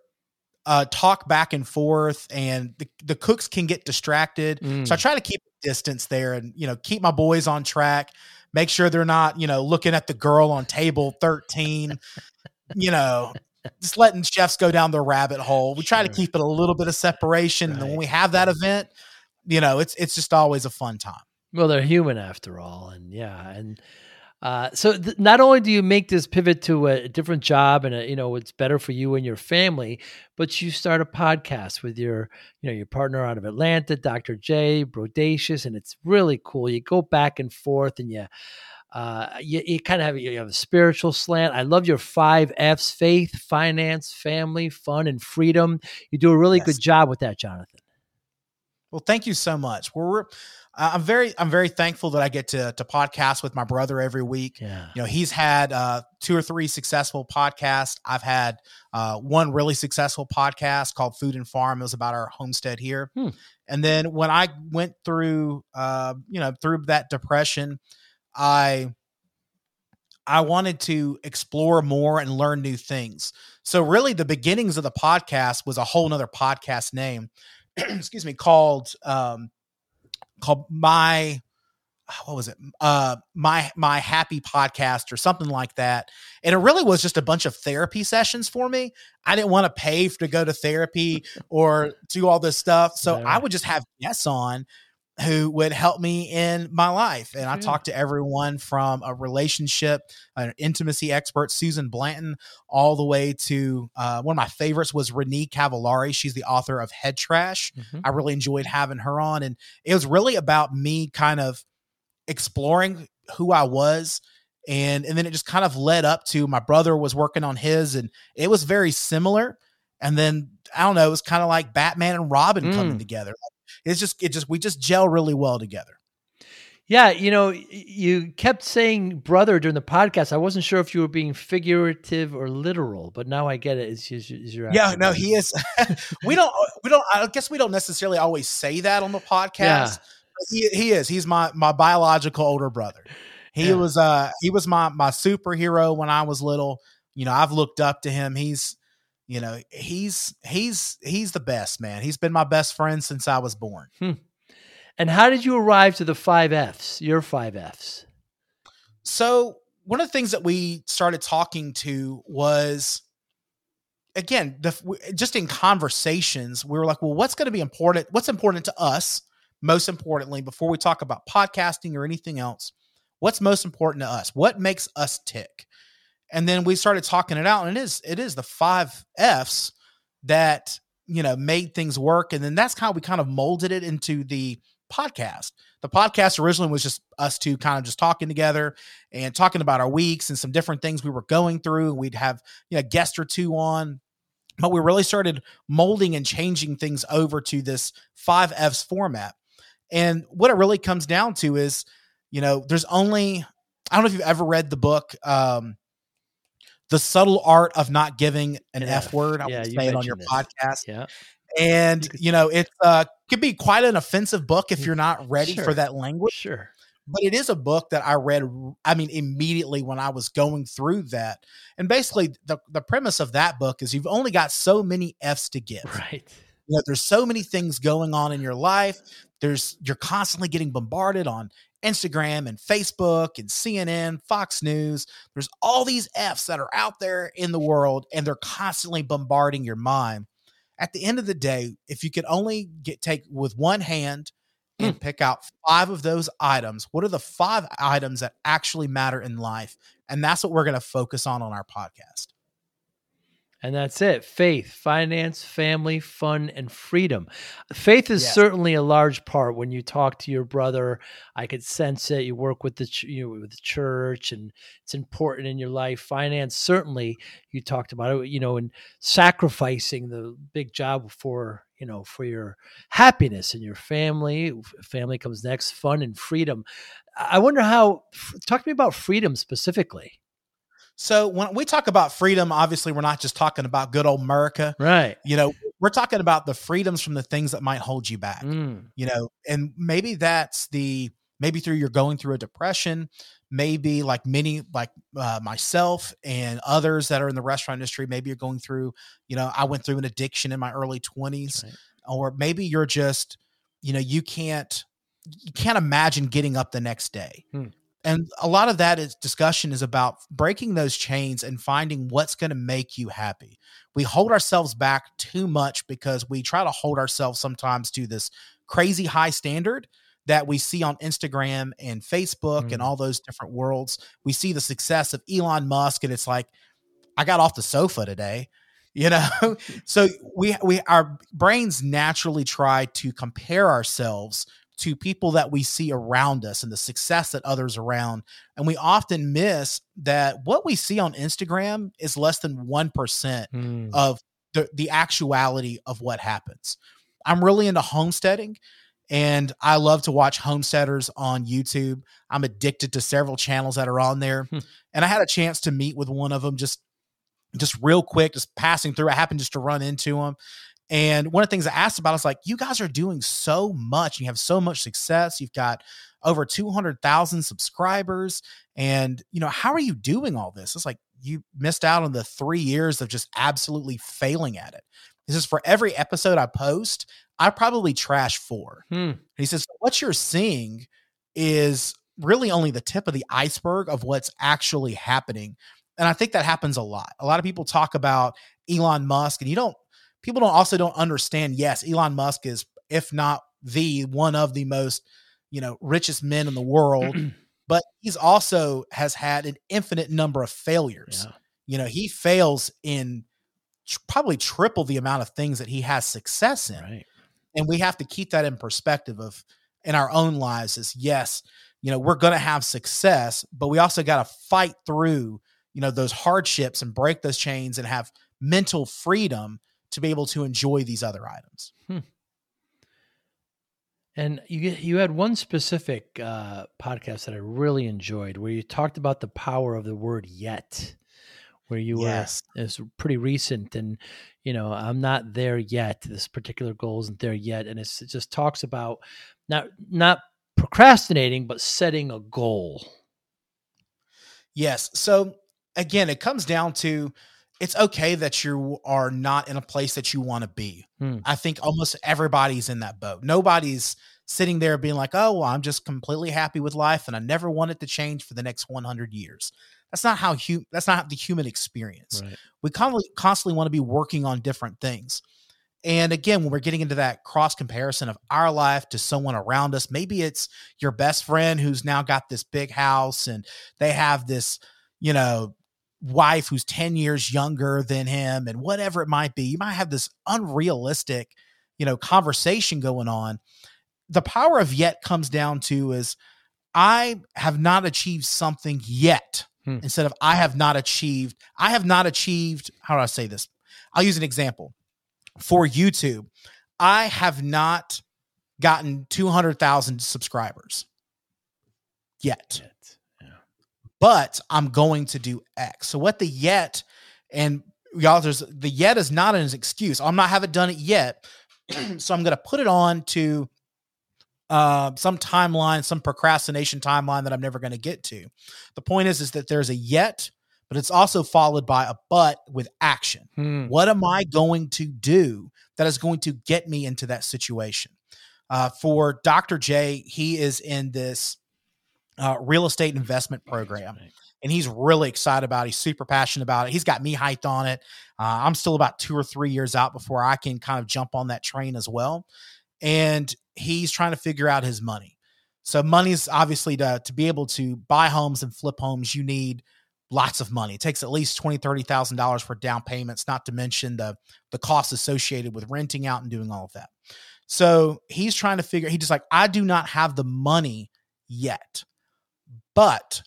uh, talk back and forth, and the, the cooks can get distracted. So I Mm. try to keep distance there and, you know, keep my boys on track, make sure they're not, you know, looking at the girl on table 13, [laughs] you know, just letting chefs go down the rabbit hole. We try to keep it a little bit of separation. And then when we have that event, you know, it's it's just always a fun time. Well, they're human after all, and yeah, and Uh, so th- not only do you make this pivot to a different job and a, you know it's better for you and your family, but you start a podcast with your you know your partner out of Atlanta, Dr. J Brodacious, and it's really cool. You go back and forth, and you uh, you, you kind of have you have a spiritual slant. I love your five F's: faith, finance, family, fun, and freedom. You do a really Yes. good job with that, Jonathan. Well, thank you so much. We're, I'm very I'm very thankful that I get to to podcast with my brother every week. Yeah. You know, he's had uh, two or three successful podcasts. I've had uh, one really successful podcast called Food and Farm. It was about our homestead here. Hmm. And then when I went through, uh, you know, through that depression, I I wanted to explore more and learn new things. So really, the beginnings of the podcast was a whole nother podcast name. [clears throat] excuse me, called um, called my what was it? Uh, my my happy podcast or something like that. And it really was just a bunch of therapy sessions for me. I didn't want to pay to go to therapy [laughs] or do all this stuff, so Yeah. I would just have guests on who would help me in my life. And I Sure. talked to everyone from a relationship, an intimacy expert, Susan Blanton, all the way to uh, one of my favorites was Renee Cavallari. She's the author of Head Trash. Mhm. I really enjoyed having her on. And it was really about me kind of exploring who I was. And, and then it just kind of led up to my brother was working on his, and it was very similar. And then I don't know, it was kind of like Batman and Robin coming Mm. together. It's just, it just, we just gel really well together. Yeah, you know, you kept saying brother during the podcast. I wasn't sure if you were being figurative or literal, but now I get it. It's, it's, it's your Yeah, no, he is. [laughs] we don't, we don't. I guess we don't necessarily always say that on the podcast. Yeah. He he is. He's my my biological older brother. He Yeah. was uh he was my my superhero when I was little. You know, I've looked up to him. He's you know he's he's he's the best man. He's been my best friend since I was born. Hmm. And how did you arrive to the five F's? Your five F's. So one of the things that we started talking to was again the just in conversations we were like well what's going to be important what's important to us most importantly before we talk about podcasting or anything else what's most important to us what makes us tick and then we started talking it out and it is it is the five f's that you know made things work and then that's how we kind of molded it into the podcast the podcast originally was just us two kind of just talking together and talking about our weeks and some different things we were going through. We'd have you know a guest or two on, but we really started molding and changing things over to this five F's format. And what it really comes down to is, you know, there's only I don't know if you've ever read the book, um, The Subtle Art of Not Giving an An F. Word. I Yeah, you say it on your mentioned podcast Yeah. and You you know it uh, could be quite an offensive book if you're not ready Sure. for that language Sure. but it is a book that i read i mean immediately when i was going through that and basically the, the premise of that book is you've only got so many f's to [laughs] give Right. you know there's so many things going on in your life there's you're constantly getting bombarded on instagram and facebook and cnn fox news. There's all these f's that are out there in the world and they're constantly bombarding your mind. At the end of the day if you could only get take with one hand and hmm. pick out five of those items what are the five items that actually matter in life? And that's what we're going to focus on on our podcast And that's it faith, finance, family, fun, and freedom. Faith is Yes. certainly a large part when you talk to your brother. I could sense it. You work with the, ch- you know, with the church, and it's important in your life. Finance, certainly, you talked about it, you know, and sacrificing the big job for, you know, for your happiness and your family. Family comes next, fun and freedom. I I wonder how, talk to me about freedom specifically. So when we talk about freedom obviously we're not just talking about good old america Right. you know we're talking about the freedoms from the things that might hold you back Mm. you know and maybe that's the maybe through you're going through a depression maybe like many like uh, myself and others that are in the restaurant industry maybe you're going through you know i went through an addiction in my early 20s Right. or maybe you're just you know you can't you can't imagine getting up the next day Hmm. And a lot of that is discussion is about breaking those chains and finding what's going to make you happy we hold ourselves back too much because we try to hold ourselves sometimes to this crazy high standard that we see on Instagram and Facebook Mm. and all those different worlds. We see the success of Elon Musk, and it's like, I got off the sofa today, [laughs] you know. [laughs] so we we our brains naturally try to compare ourselves to people that we see around us and the success that others around, and we often miss that what we see on Instagram is less than one percent Mm. of the the actuality of what happens. I'm really into homesteading and I love to watch homesteaders on YouTube. I'm addicted to several channels that are on there. Hmm. And I had a chance to meet with one of them just just real quick, just passing through. I happened just to run into him. And one of the things I asked about is like, you guys are doing so much. You have so much success. You've got over 200,000 subscribers. And, you know, how are you doing all this? It's like, you missed out on the three years of just absolutely failing at it. This is for every episode I post, I probably trash four. Hmm. He says, What you're seeing is really only the tip of the iceberg of what's actually happening. And I think that happens a lot. A lot of people talk about Elon Musk, and you don't, people don't also don't understand. Yes, Elon Musk is, if not the one of the most, you know, richest men in the world, [clears throat] but he's also has had an infinite number of failures. Yeah. You know, he fails in tr- probably triple the amount of things that he has success in Right. and we have to keep that in perspective of in our own lives is yes you know we're going to have success but we also got to fight through you know those hardships and break those chains and have mental freedom to be able to enjoy these other items And you you had one specific uh, podcast that I really enjoyed, where you talked about the power of the word "yet," where you Yes. were it's pretty recent, and you know I'm not there yet. This particular goal isn't there yet, and it's, it just talks about not not procrastinating, but setting a goal. yes so again it comes down to it's okay that you are not in a place that you want to be Hmm. I think almost everybody's in that boat. Nobody's sitting there being like, "Oh, well, I'm just completely happy with life and I never want it to change for the next 100 years." That's not how hu- that's not the human experience. Right. We constantly constantly want to be working on different things. And again, when we're getting into that cross comparison of our life to someone around us, maybe it's your best friend who's now got this big house and they have this, you know, wife who's 10 years younger than him and whatever it might be. You might have this unrealistic, you know, conversation going on. The power of yet comes down to is I have not achieved something yet Hmm. instead of I have not achieved. I have not achieved. How do I say this? I'll use an example for YouTube. I have not gotten 200,000 subscribers yet Yet. But I'm going to do X. So what the yet and y'all there's the yet is not an excuse. I'm not haven't done it yet. [clears throat] so I'm going to put it on to uh, some timeline, some procrastination timeline that I'm never going to get to. The point is, is that there's a yet, but it's also followed by a but with action. Hmm. What am I going to do that is going to get me into that situation? Uh, for Dr. J, he is in this uh, real estate investment program and he's really excited about it. He's super passionate about it. He's got me hyped on it. Uh, I'm still about two or three years out before I can kind of jump on that train as well. And he's trying to figure out his money. So money's obviously to to be able to buy homes and flip homes, you need lots of money. It takes at least twenty, thirty thousand dollars for down payments, not to mention the the costs associated with renting out and doing all of that. So he's trying to figure. He just like I do not have the money yet, but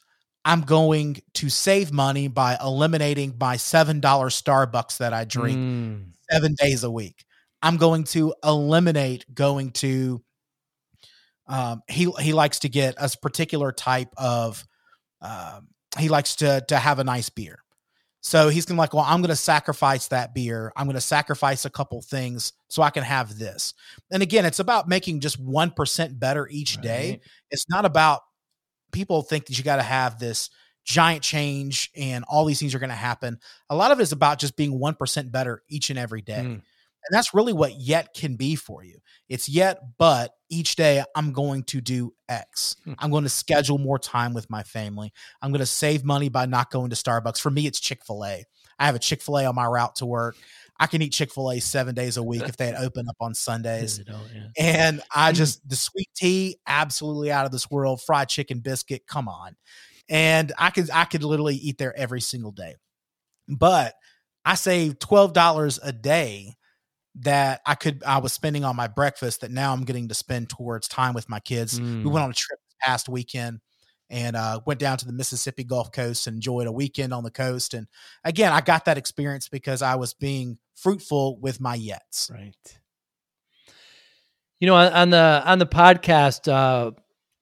I'm going to save money by eliminating my seven dollar Starbucks that I drink Hmm. seven days a week. I'm going to eliminate going to. Um, he he likes to get a particular type of. Um, he likes to to have a nice beer, so he's gonna like, well, I'm gonna sacrifice that beer. I'm gonna sacrifice a couple things so I can have this. And again, it's about making just one percent better each day. It's not about people think that you got to have this giant change and all these things are going to happen. A lot of it is about just being 1% better each and every day. Hmm. And that's really what yet can be for you. It's yet, but each day I'm going to do X. Hmm. I'm going to schedule more time with my family. I'm going to save money by not going to Starbucks. For me, it's Chick fil A. I have a Chick fil A on my route to work. I can eat Chick fil A seven days a week if they had [laughs] open up on Sundays. Yeah. And I [clears throat] just, the sweet tea, absolutely out of this world. Fried chicken biscuit, come on. And I could, I could literally eat there every single day. But I saved $12 a day that I could, I was spending on my breakfast that now I'm getting to spend towards time with my kids. We Mm. went on a trip past weekend and uh, went down to the Mississippi Gulf Coast and enjoyed a weekend on the coast. And again, I got that experience because I was being fruitful with my yets. Right. You know, on, on the on the podcast, uh,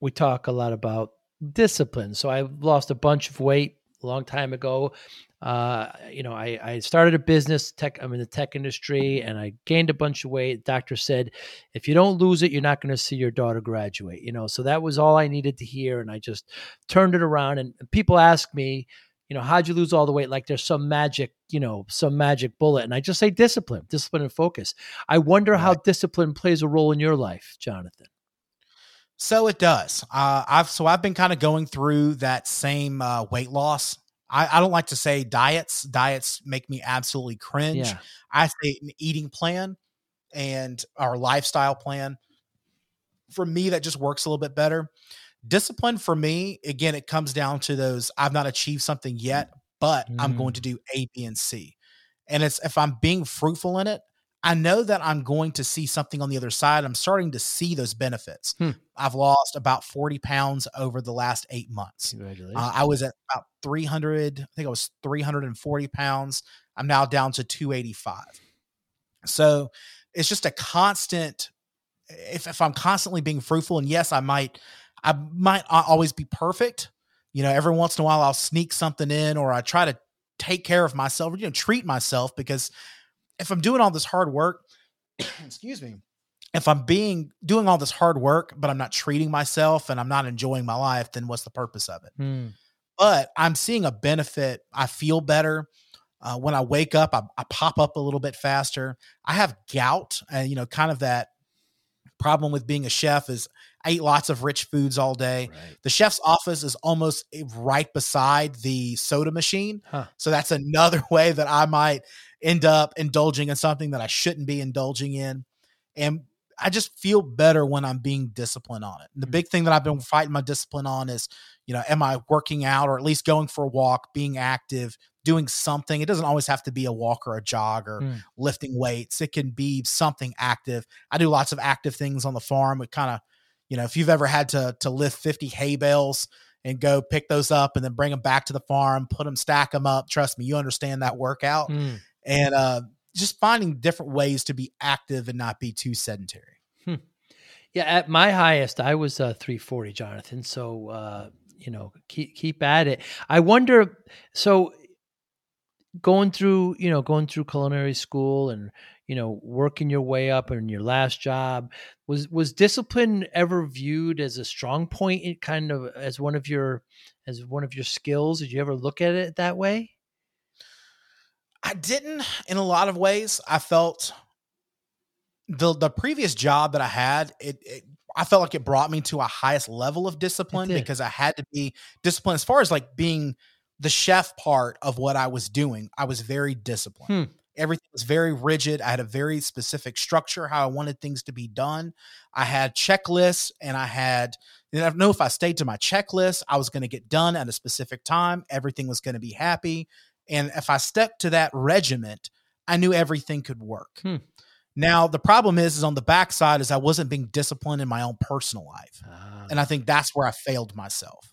we talk a lot about discipline. So I lost a bunch of weight a long time ago. Uh, you know, I, I started a business tech. I'm in the tech industry, and I gained a bunch of weight. Doctor said, if you don't lose it, you're not going to see your daughter graduate. You know, so that was all I needed to hear, and I just turned it around. And people ask me, you know, how'd you lose all the weight? Like there's some magic, you know, some magic bullet. And I just say discipline, discipline and focus. I wonder how discipline plays a role in your life, Jonathan. So it does. Uh, I've so I've been kind of going through that same uh, weight loss. I, I don't like to say diets. Diets make me absolutely cringe. Yeah. I say an eating plan and our lifestyle plan. For me, that just works a little bit better. Discipline for me, again, it comes down to those I've not achieved something yet, but I'm going Mm. to do A, B, and C. And it's if I'm being fruitful in it, I know that I'm going to see something on the other side. I'm starting to see those benefits. Hmm. I've lost about 40 pounds over the last eight months. Congratulations. Uh, I was at about 300, I think I was 340 pounds. I'm now down to 285. So it's just a constant. If, if I'm constantly being fruitful, and yes, I might, I might always be perfect. You know, every once in a while I'll sneak something in, or I try to take care of myself, or you know, treat myself because if I'm doing all this hard work, [clears throat] excuse me, if I'm being doing all this hard work, but I'm not treating myself and I'm not enjoying my life, then what's the purpose of it? Hmm. But I'm seeing a benefit. I feel better. Uh, when I wake up, I, I pop up a little bit faster. I have gout, and you know, kind of that problem with being a chef is I eat lots of rich foods all day. Right. The chef's office is almost right beside the soda machine. Huh. So that's another [laughs] way that I might end up indulging in something that I shouldn't be indulging in. And I just feel better when I'm being disciplined on it. And the Mm. big thing that I've been fighting my discipline on is, you know, am I working out or at least going for a walk, being active, doing something? It doesn't always have to be a walk or a jog or Mm. lifting weights. It can be something active. I do lots of active things on the farm. It kind of, you know, if you've ever had to to lift 50 hay bales and go pick those up and then bring them back to the farm, put them, stack them up, trust me, you understand that workout. Hmm. And uh just finding different ways to be active and not be too sedentary. Yeah, at my highest, I was uh, 340, Jonathan. So, uh, you know, keep keep at it. I wonder. So, going through, you know, going through culinary school and you know, working your way up in your last job, was was discipline ever viewed as a strong point? In kind of as one of your as one of your skills. Did you ever look at it that way? I didn't in a lot of ways. I felt the the previous job that I had, it, it I felt like it brought me to a highest level of discipline because I had to be disciplined as far as like being the chef part of what I was doing. I was very disciplined. Hmm. Everything was very rigid. I had a very specific structure how I wanted things to be done. I had checklists and I had and I know if I stayed to my checklist, I was going to get done at a specific time. Everything was going to be happy. And if I stuck to that regiment, I knew everything could work. Hmm. Now the problem is, is on the backside is I wasn't being disciplined in my own personal life, Ah, and I think that's where I failed myself.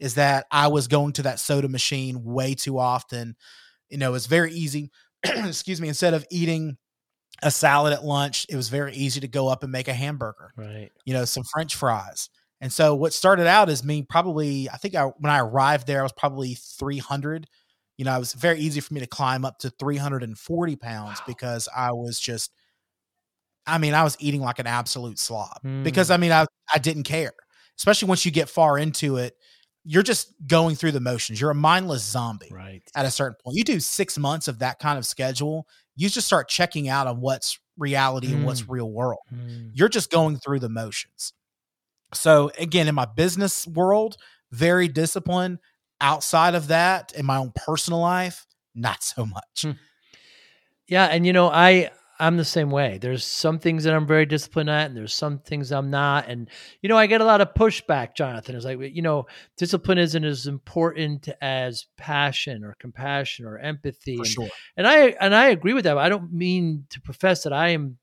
Is that I was going to that soda machine way too often. You know, it's very easy. [clears throat] excuse me. Instead of eating a salad at lunch, it was very easy to go up and make a hamburger right. you know, some French fries. And so what started out as me probably, I think I, when I arrived there, I was probably 300. You know, it was very easy for me to climb up to 340 pounds Wow. because I was just, I mean, I was eating like an absolute slob Mm. because I mean, I, I didn't care, especially once you get far into it. You're just going through the motions. You're a mindless zombie Right. at a certain point. You do six months of that kind of schedule, you just start checking out on what's reality and what's Mm. real world Hmm. you're just going through the motions. So again, in my business world, very disciplined. Outside of that, in my own personal life, not so much. Hmm. Yeah, and you know, I I'm the same way. There's some things that I'm very disciplined at, and there's some things I'm not. And you know, I get a lot of pushback, Jonathan. It's like you know, discipline isn't as important as passion or compassion or empathy. For and, sure. and I and I agree with that. I don't mean to profess that I am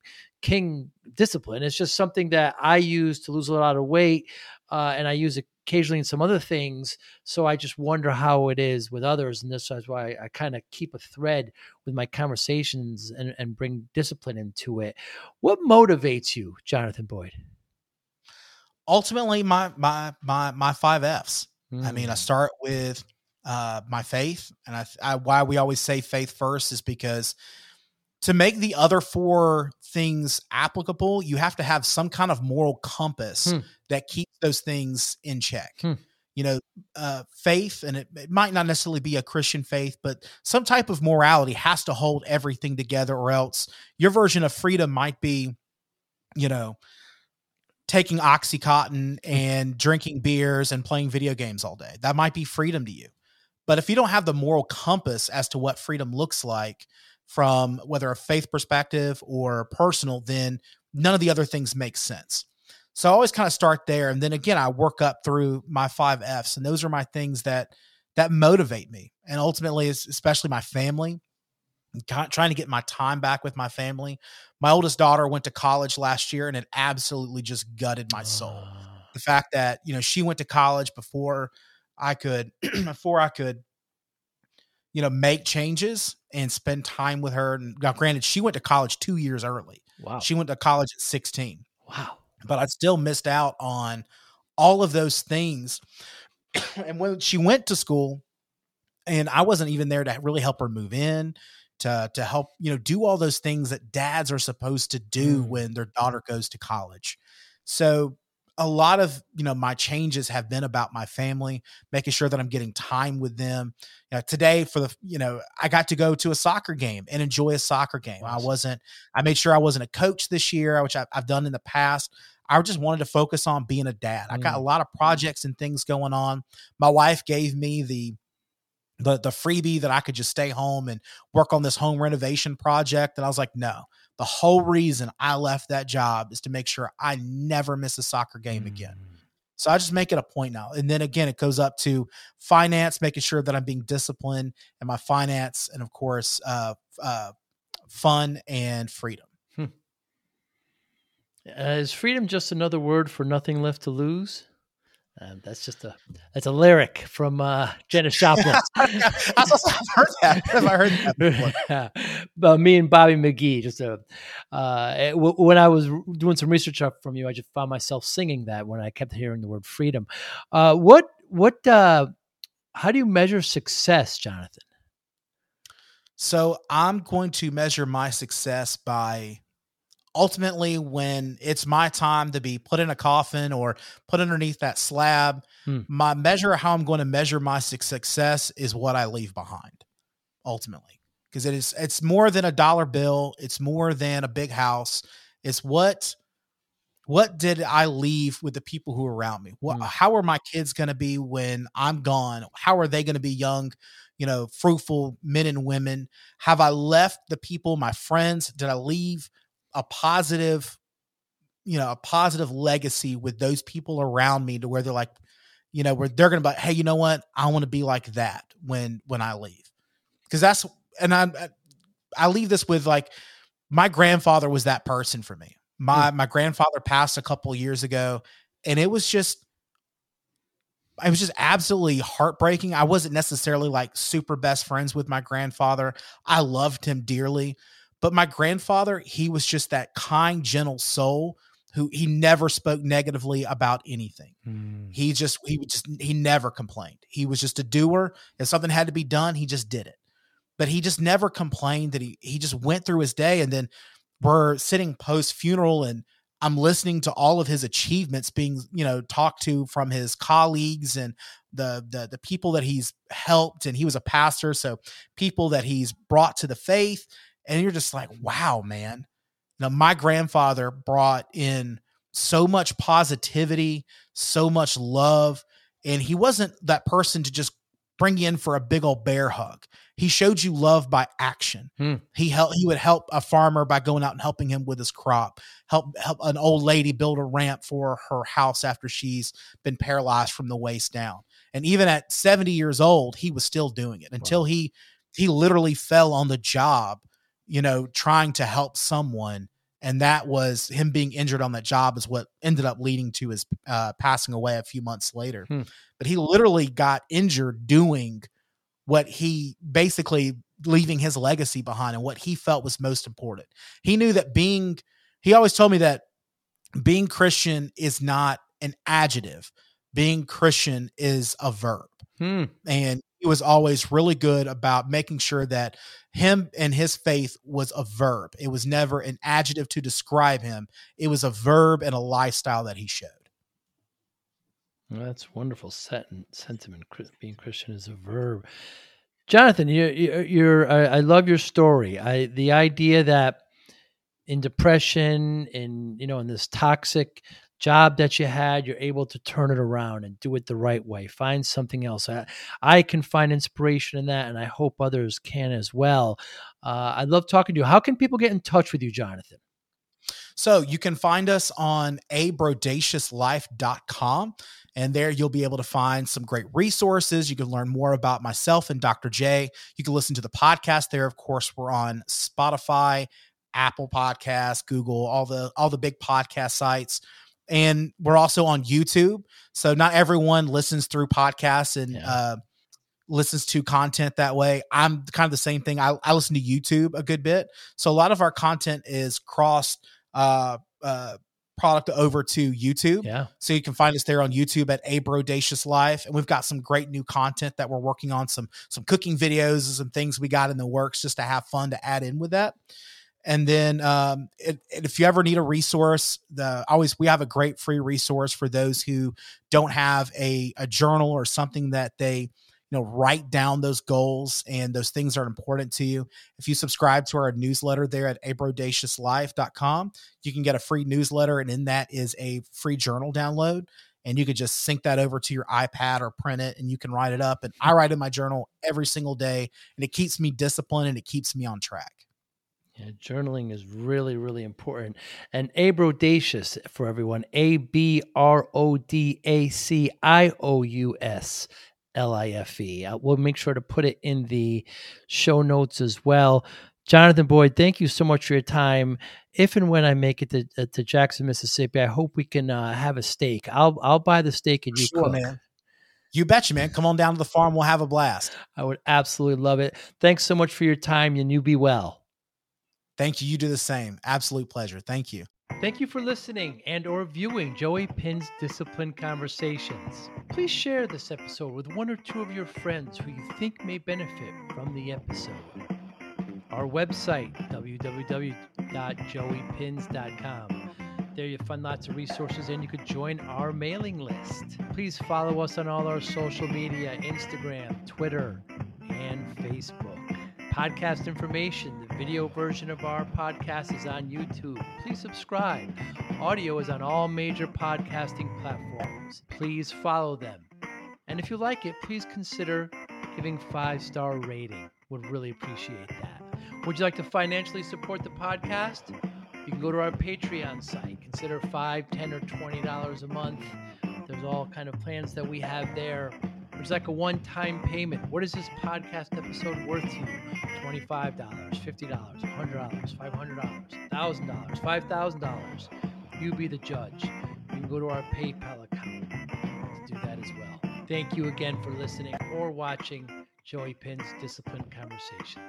king discipline. It's just something that I use to lose a lot of weight, uh, and I use it occasionally in some other things. So I just wonder how it is with others, and this is why I, I kind of keep a thread with my conversations and, and bring discipline into it. What motivates you, Jonathan Boyd? Ultimately, my my my my five Fs. I mean, I Mm. start with uh, my faith, and I, I why we always say faith first is because to make the other four things applicable, you have to have some kind of moral compass Hmm. that keeps those things in check. Hmm. You know, uh, faith, and it, it might not necessarily be a Christian faith, but some type of morality has to hold everything together, or else your version of freedom might be, you know, taking Oxycontin and drinking beers and playing video games all day. That might be freedom to you. But if you don't have the moral compass as to what freedom looks like from whether a faith perspective or personal, then none of the other things make sense. So I always kind of start there. And then again, I work up through my five F's. And those are my things that that motivate me. And ultimately, especially my family, trying to get my time back with my family. My oldest daughter went to college last year and it absolutely just gutted my soul Ah. the fact that you know she went to college before I could [clears throat] before I could you know make changes and spend time with her and now granted she went to college 2 years early. wow. She went to college at 16, wow. but I still missed out on all of those things. [clears throat] and when she went to school and I wasn't even there to really help her move in to to help, you know, do all those things that dads are supposed to do Mm. when their daughter goes to college. So a lot of you know my changes have been about my family making sure that i'm getting time with them. You know, today for the you know i got to go to a soccer game and enjoy a soccer game. I wasn't i made sure i wasn't a coach this year which I, i've done in the past. I just wanted to focus on being a dad. I got Mm. a lot of projects and things going on. My wife gave me the the the freebie that I could just stay home and work on this home renovation project. And I was like, no, the whole reason I left that job is to make sure I never miss a soccer game again. Mm. So I just make it a point now. And then again, it goes up to finance, making sure that I'm being disciplined in my finance, and of course, uh, uh, fun and freedom. Uh, is freedom just another word for nothing left to lose? Um, that's just a that's a lyric from uh, Janis [laughs] Joplin. I also have heard that. Have I heard that [laughs] before? But me and Bobby McGee, just a, uh, it- w- when I was doing some research up from you, I just found myself singing that when I kept hearing the word freedom. Uh, what what uh, how do you measure success, Jonathan? So I'm going to measure my success by ultimately when it's my time to be put in a coffin or put underneath that slab. Hmm. My measure of how I'm going to measure my success is what I leave behind ultimately. Because it is it's more than a dollar bill, it's more than a big house. It's what what did I leave with the people who are around me? What Hmm. how are my kids going to be when I'm gone? How are they going to be young, you know, fruitful men and women? Have I left the people, my friends? Did I leave a positive, you know, a positive legacy with those people around me to where they're like, you know, where they're gonna be, like, hey, you know what? I want to be like that when when I leave, because that's and I uh, I leave this with like my grandfather was that person for me. My hmm. my grandfather passed a couple years ago, and it was just it was just absolutely heartbreaking. I wasn't necessarily like super best friends with my grandfather. I loved him dearly, but my grandfather, he was just that kind, gentle soul who he never spoke negatively about anything. Hmm. He just he would just he never complained. He was just a doer. If something had to be done, he just did it. But he just never complained that he he just went through his day and then we're sitting post funeral and I'm listening to all of his achievements being, you know, talked to from his colleagues and the the the people that he's helped and he was a pastor, so people that he's brought to the faith and you're just like, "Wow, man." Now my grandfather brought in so much positivity, so much love, and he wasn't that person to just bring you in for a big old bear hug. He showed you love by action. Hmm. He helped. He would help a farmer by going out and helping him with his crop. Help help an old lady build a ramp for her house after she's been paralyzed from the waist down. And even at 70 years old, he was still doing it until Wow. he he literally fell on the job, you know, trying to help someone. And that was him being injured on that job is what ended up leading to his uh, passing away a few months later. Hmm. But he literally got injured doing what he basically leaving his legacy behind and what he felt was most important. He knew that being, he always told me that being Christian is not an adjective, being Christian is a verb Hmm. and he was always really good about making sure that him and his faith was a verb. It was never an adjective to describe him. It was a verb and a lifestyle that he showed. That's wonderful sentiment. Being Christian is a verb. Jonathan, you, you, you're. I, I love your story. I the idea that in depression, in you know, in this toxic job that you had, you're able to turn it around and do it the right way. Find something else. I, I can find inspiration in that, and I hope others can as well. Uh, I love talking to you. How can people get in touch with you, Jonathan? So you can find us on abrodaciouslife.com. And there you'll be able to find some great resources. You can learn more about myself and Dr. J. You can listen to the podcast there. Of course, we're on Spotify, Apple Podcasts, Google, all the all the big podcast sites. And we're also on YouTube. So not everyone listens through podcasts and Yeah. uh, listens to content that way. I'm kind of the same thing. I, I listen to YouTube a good bit. So a lot of our content is crossed uh, uh, product over to YouTube. Yeah. So you can find us there on YouTube at A Brodacious Life, and we've got some great new content that we're working on some some cooking videos and some things we got in the works just to have fun to add in with that. And then um, it, if you ever need a resource, the always we have a great free resource for those who don't have a a journal or something that they know write down those goals and those things are important to you. If you subscribe to our newsletter there at abrodaciouslife.com, you can get a free newsletter and in that is a free journal download and you could just sync that over to your ipad or print it and you can write it up and i write in my journal every single day and it keeps me disciplined and it keeps me on track Yeah, journaling is really, really important. And abrodacious for everyone. A B R O D A C I O U S L I F E. Uh, We'll make sure to put it in the show notes as well. Jonathan Boyd, thank you so much for your time. If and when I make it to, uh, to Jackson, Mississippi, I hope we can uh, have a steak. I'll I'll buy the steak and you Sure, cook. man. you betcha man come on down to the farm we'll have a blast I would absolutely love it. Thanks so much for your time, and you be well. thank you you do the same absolute pleasure thank you Thank you for listening and or viewing Joey Pinz Discipline Conversations. Please share this episode with one or two of your friends who you think may benefit from the episode. Our website, www.joeypinz.com. There you'll find lots of resources and you could join our mailing list. Please follow us on all our social media, Instagram, Twitter, and Facebook. Podcast information, video version of our podcast is on YouTube. Please subscribe. Audio is on all major podcasting platforms. Please follow them. And if you like it, please consider giving five-star rating. Would really appreciate that. Would you like to financially support the podcast? You can go to our Patreon site. Consider five, ten, or twenty dollars a month. There's all kind of plans that we have there. There's like a one-time payment. What is this podcast episode worth to you? $25, $50, $100, $500, $1,000, $5,000. You be the judge. You can go to our PayPal account to do that as well. Thank you again for listening or watching Joey Pinz Disciplined Conversation.